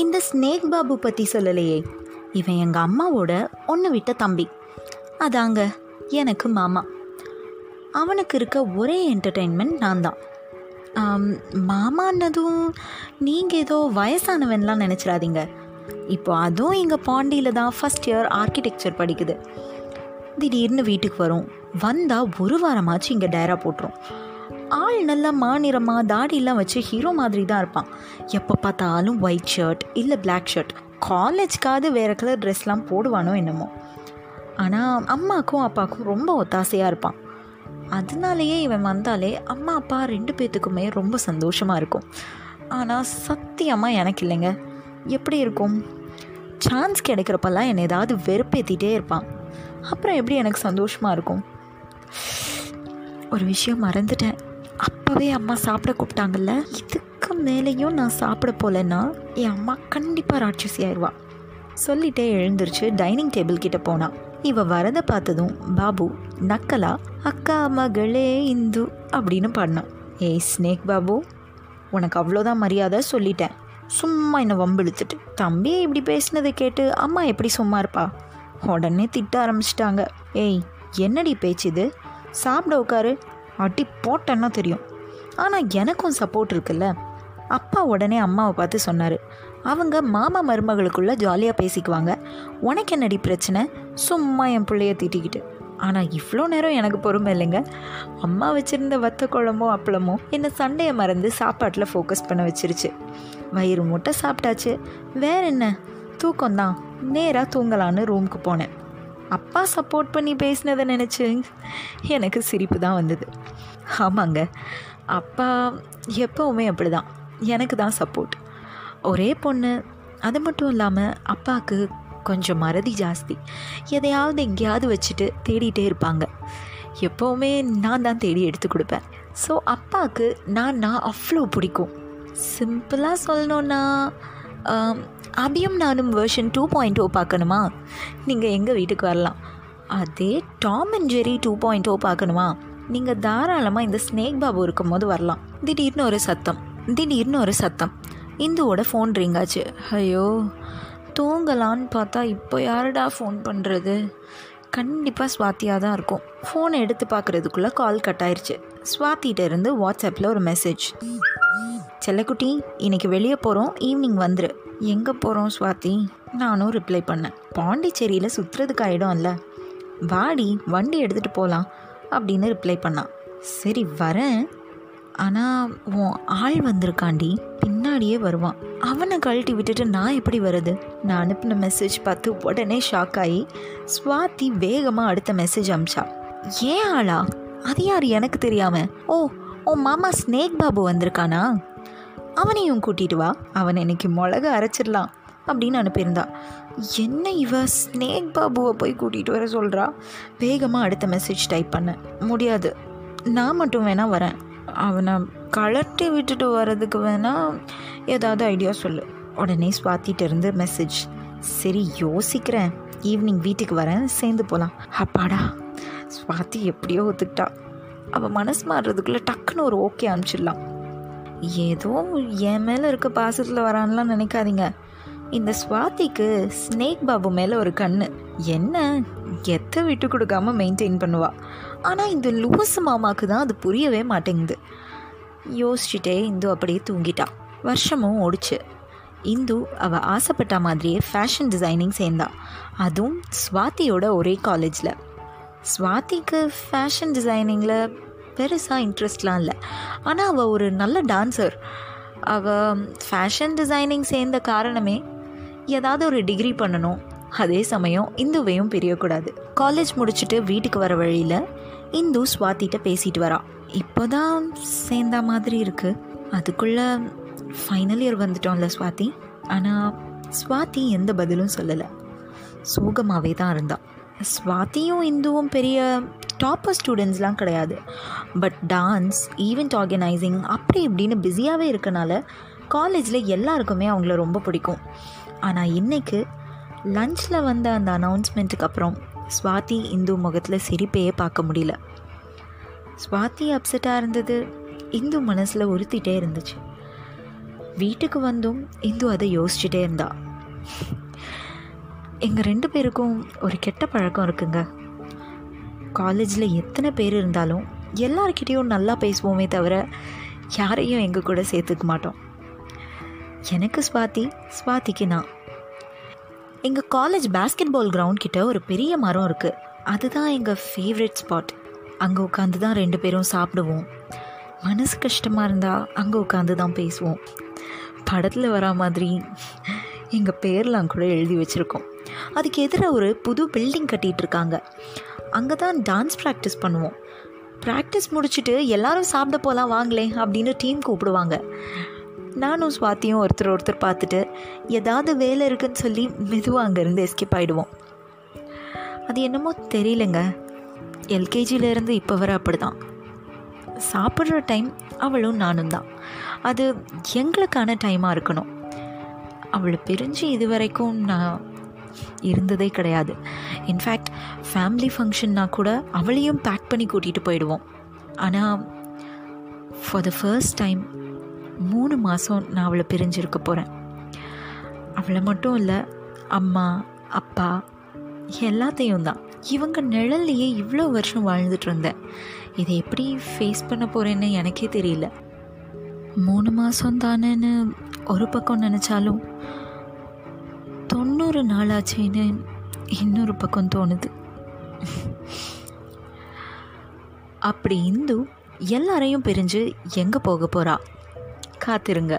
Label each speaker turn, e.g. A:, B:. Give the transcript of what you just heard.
A: இந்த ஸ்னேக் பாபு பற்றி சொல்லலையே. இவன் எங்கள் அம்மாவோட ஒன்று விட்ட தம்பி. அதாங்க எனக்கு மாமா. அவனுக்கு இருக்க ஒரே என்டர்டெயின்மெண்ட் நான் தான் மாமான்னதும் நீங்கள் ஏதோ வயசானவன்லாம் நினச்சிடாதீங்க. இப்போ அதுவும் எங்கள் பாண்டியில் தான் ஃபஸ்ட் இயர் ஆர்கிடெக்சர் படிக்குது. திடீர்னு வீட்டுக்கு வரும். வந்தால் ஒரு வாரமாச்சு இங்கே டயரா போட்டுரும். ஆள் நல்லா மாநிறமாக தாடிலாம் வச்சு ஹீரோ மாதிரி தான் இருப்பான். எப்போ பார்த்தாலும் ஒயிட் ஷர்ட் இல்லை பிளாக் ஷர்ட் காலேஜ்க்காவது வேறு கலர் ட்ரெஸ்லாம் போடுவானோ என்னமோ. ஆனால் அம்மாக்கும் அப்பாவுக்கும் ரொம்ப ஒத்தாசையாக இருப்பான். அதனாலேயே இவன் வந்தாலே அம்மா அப்பா ரெண்டு பேர்த்துக்குமே ரொம்ப சந்தோஷமாக இருக்கும். ஆனால் சத்தியமாக எனக்கு இல்லைங்க. எப்படி இருக்கும்? சான்ஸ் கிடைக்கிறப்பெல்லாம் என்னை ஏதாவது வெறுப்பேற்றிட்டே இருப்பான். அப்புறம் எப்படி எனக்கு சந்தோஷமாக இருக்கும்? ஒரு விஷயம் மறந்துட்டேன். அப்போவே அம்மா சாப்பிட கூப்பிட்டாங்கல்ல? இதுக்கு மேலேயும் நான் சாப்பிட போகலன்னா என் அம்மா கண்டிப்பாக ராட்சசி ஆயிடுவா சொல்லிட்டே எழுந்திருச்சு டைனிங் டேபிள் கிட்ட போனான் இவ வரதை பார்த்ததும் பாபு நக்கலா? அக்கா மகளே இந்து அப்படின்னு பாடினான் ஏய் ஸ்னேக் பாபு உனக்கு அவ்வளோதான் மரியாதை சொல்லிட்டேன். சும்மா என்னை வம்பிழுத்துட்டு. தம்பி இப்படி பேசினதை கேட்டு அம்மா எப்படி சும்மா இருப்பா? உடனே திட்ட ஆரம்பிச்சிட்டாங்க. ஏய் என்னடி பேச்சு இது? சாப்பிட உட்காரு. அடி போட்டேன்னா தெரியும். ஆனால் எனக்கும் சப்போர்ட் இருக்குல்ல. அப்பா உடனே அம்மாவை பார்த்து சொன்னார். அவங்க மாமா மருமகளுக்குள்ளே ஜாலியாக பேசிக்குவாங்க. உனக்கு என்னடி பிரச்சனை? சும்மா என் பிள்ளைய திட்டிக்கிட்டு. ஆனால் இவ்வளோ நேரம் எனக்கு பொறுமை இல்லைங்க. அம்மா வச்சுருந்த வத்த குழம்போ அப்பளமோ என்னை சண்டையை மறந்து சாப்பாட்டில் ஃபோக்கஸ் பண்ண வச்சிருச்சு. வயிறு முட்டை சாப்பிட்டாச்சு. வேற என்ன? தூக்கம்தான். நேராக தூங்கலான்னு ரூமுக்கு போனேன். அப்பா சப்போர்ட் பண்ணி பேசினதை நினச்சி எனக்கு சிரிப்பு தான் வந்தது. ஆமாங்க. அப்பா எப்போவுமே அப்படி தான் எனக்கு தான் சப்போர்ட் ஒரே பொண்ணு அது மட்டும் இல்லாமல் அப்பாவுக்கு கொஞ்சம் மறதி ஜாஸ்தி. எதையாவது எங்கேயாவது வச்சுட்டு தேடிட்டே இருப்பாங்க. எப்போவுமே நான் தான் தேடி எடுத்து கொடுப்பேன். ஸோ அப்பாவுக்கு நான் நான் அவ்வளோ பிடிக்கும் சிம்பிளாக சொல்லணுன்னா அபியும் நானும் வேர்ஷன் டூ பாயிண்ட் ஓ பார்க்கணுமா? நீங்கள் எங்கள் வீட்டுக்கு வரலாம். அதே Tom and Jerry two point O பார்க்கணுமா? நீங்கள் தாராளமாக இந்த ஸ்னேக் பாபு இருக்கும் போது வரலாம். திடீர்னு ஒரு சத்தம். திடீர்னு ஒரு சத்தம். இந்துவோட ஃபோன் ரிங் ஆச்சு. ஐயோ தூங்கலான்னு பார்த்தா இப்போ யாருடா ஃபோன் பண்ணுறது கண்டிப்பாக ஸ்வாத்தியாக தான் இருக்கும். ஃபோனை எடுத்து பார்க்குறதுக்குள்ளே கால் கட் ஆயிடுச்சு ஸ்வாத்திகிட்ட இருந்து வாட்ஸ்அப்பில் ஒரு மெசேஜ் செல்லக்குட்டி இன்னைக்கு வெளியே போகிறோம் ஈவினிங் வந்துரு. எங்கே போகிறோம் ஸ்வாதி நானும் ரிப்ளை பண்ணேன். பாண்டிச்சேரியில் சுற்றுறதுக்கு ஆகிடும் இல்லை வாடி வண்டி எடுத்துகிட்டு போகலாம் அப்படின்னு ரிப்ளை பண்ணான். சரி வரேன். ஆனால் உன் ஆள் வந்திருக்காண்டி. பின்னாடியே வருவான். அவனை கழட்டி விட்டுட்டு நான் எப்படி வருது நான் அனுப்பின மெசேஜ் பார்த்து உடனே ஷாக் ஆகி ஸ்வாதி வேகமாக அடுத்த மெசேஜ் அமிச்சா. ஏன் ஆளா? அது யார்? எனக்கு தெரியாம. ஓ ஓ மாமா ஸ்னேக் பாபு வந்திருக்கானா? அவனையும் கூட்டிட்டு வா. அவன் இன்னைக்கு மிளகு அரைச்சிடலாம் அப்படின்னு அனுப்பியிருந்தா. என்ன இவ ஸ்னேக் பாபுவை போய் கூட்டிகிட்டு வர சொல்கிறா வேகமாக அடுத்த மெசேஜ் டைப் பண்ணேன் முடியாது. நான் மட்டும் வேணால் வரேன். அவனை கழட்டி விட்டுட்டு வர்றதுக்கு வேணால் ஏதாவது ஐடியா சொல்லு. உடனே ஸ்வாத்திட்ட இருந்து மெசேஜ் சரி யோசிக்கிறேன். ஈவினிங் வீட்டுக்கு வரேன். சேர்ந்து போகலாம் அப்பாடா ஸ்வாதி எப்படியோ ஒத்துக்கிட்டா. அவள் மனசு மாறுறதுக்குள்ளே டக்குன்னு ஒரு ஓகே அனுப்பிச்சிடலாம். ஏதோ என் மேலே இருக்க பாசத்தில் வரான்லாம் நினைக்காதீங்க. இந்த சுவாதிக்கு ஸ்னேக் பாபு மேலே ஒரு கண்ணு. என்ன? எத்தை விட்டு கொடுக்காம மெயின்டைன் பண்ணுவா. ஆனால் இந்த லூசு மாமாவுக்கு தான் அது புரியவே மாட்டேங்குது. யோசிச்சுட்டே இந்து அப்படியே தூங்கிட்டான் வருஷமும் ஓடிச்சு. இந்து அவள் ஆசைப்பட்ட மாதிரியே ஃபேஷன் டிசைனிங் சேர்ந்தா. அதுவும் ஸ்வாதியோட ஒரே காலேஜில் ஸ்வாதிக்கு ஃபேஷன் டிசைனிங்கில் பெருசாக இன்ட்ரெஸ்ட்லாம் இல்லை. ஆனால் அவள் ஒரு நல்ல டான்சர் அவள் ஃபேஷன் டிசைனிங் சேர்ந்த காரணமே ஏதாவது ஒரு டிகிரி பண்ணணும். அதே சமயம் இந்துவையும் பிரியக்கூடாது. காலேஜ் முடிச்சுட்டு வீட்டுக்கு வர வழியில் இந்து சுவாத்திட்ட பேசிட்டு வராள் இப்போ தான் சேர்ந்த மாதிரி இருக்குது அதுக்குள்ளே ஃபைனல் இயர் வந்துட்டோம்ல சுவாதி. ஆனால் ஸ்வாதி எந்த பதிலும் சொல்லலை. சோகமாகவே தான் இருந்தாள் ஸ்வாதியும் இந்துவும் பெரிய டாப்பர் ஸ்டூடெண்ட்ஸ்லாம் கிடையாது. பட் டான்ஸ் ஈவெண்ட் ஆர்கனைசிங் அப்படி இப்படின்னு பிஸியாகவே இருக்கனால காலேஜில் எல்லாருக்குமே அவங்கள ரொம்ப பிடிக்கும். ஆனால் இன்றைக்கு லஞ்சில் வந்த அந்த அனௌன்ஸ்மெண்ட்டுக்கு அப்புறம் ஸ்வாதி இந்து முகத்தில் சிரிப்பையே பார்க்க முடியல. ஸ்வாதி அப்செட்டாக இருந்தது இந்து மனசில் உறுத்திட்டே இருந்துச்சு. வீட்டுக்கு வந்தும் இந்து அதை யோசிச்சுட்டே இருந்தாள் எங்கள் ரெண்டு பேருக்கும் ஒரு கெட்ட பழக்கம் இருக்குங்க. காலேஜில் எத்தனை பேர் இருந்தாலும் எல்லார்கிட்டேயும் நல்லா பேசுவோமே தவிர யாரையும் எங்கள் கூட சேர்த்துக்க மாட்டோம். எனக்கு ஸ்வாதி ஸ்வாதிக்கு நான். எங்கள் காலேஜ் பேஸ்கெட் பால் கிரவுண்ட் கிட்ட ஒரு பெரிய மரம் இருக்குது அதுதான் எங்கள் ஃபேவரட் ஸ்பாட் அங்கே உட்காந்து தான் ரெண்டு பேரும் சாப்பிடுவோம். மனசு கஷ்டமாக இருந்தால் அங்கே உட்காந்து தான் பேசுவோம். படத்தில் வரா மாதிரி எங்கள் பேர்லாம் கூட எழுதி வச்சுருக்கோம். அதுக்கு எதிராக ஒரு புது பில்டிங் கட்டிகிட்டு இருக்காங்க அங்கே தான் டான்ஸ் ப்ராக்டிஸ் பண்ணுவோம். ப்ராக்டிஸ் முடிச்சுட்டு எல்லாரும் சாப்பிட போகலாம் வாங்களே அப்படின்னு டீம் கூப்பிடுவாங்க. நானும் சுவாத்தியும் ஒருத்தர் ஒருத்தர் பார்த்துட்டு ஏதாவது வேலை இருக்குன்னு சொல்லி மெதுவாக அங்கேருந்து எஸ்கேப் ஆகிடுவோம் அது என்னமோ தெரியலங்க. எல்கேஜியிலேருந்து இப்போ வர அப்படி தான் சாப்பிட்ற டைம் அவளும் நானும் தான். அது எங்களுக்கான டைமாக இருக்கணும். அவளை பிரிஞ்சு இது வரைக்கும் நான் இருந்ததே கிடையாது. இன்ஃபேக்ட் ஃபேமிலி ஃபங்க்ஷன்னா கூட அவளையும் பேக் பண்ணி கூட்டிகிட்டு போயிடுவோம். ஆனால் ஃபார் த ஃபர்ஸ்ட் டைம் மூணு மாதம் நான் அவளை பிரிஞ்சிருக்க போகிறேன் அவளை மட்டும் இல்லை அம்மா அப்பா எல்லாத்தையும் தான். இவங்க நிழல்லையே இவ்வளோ வருஷம் வாழ்ந்துட்டு இருந்தேன். இதை எப்படி ஃபேஸ் பண்ண போகிறேன்னு எனக்கே தெரியல. மூணு மாதம் தானேன்னு ஒரு பக்கம் நினச்சாலும் இன்னொரு நாளாச்சுன்னு இன்னொரு பக்கம் தோணுது. அப்படி இந்து எல்லாரையும் பிரிஞ்சு எங்கே போக போகிறா காத்திருங்க.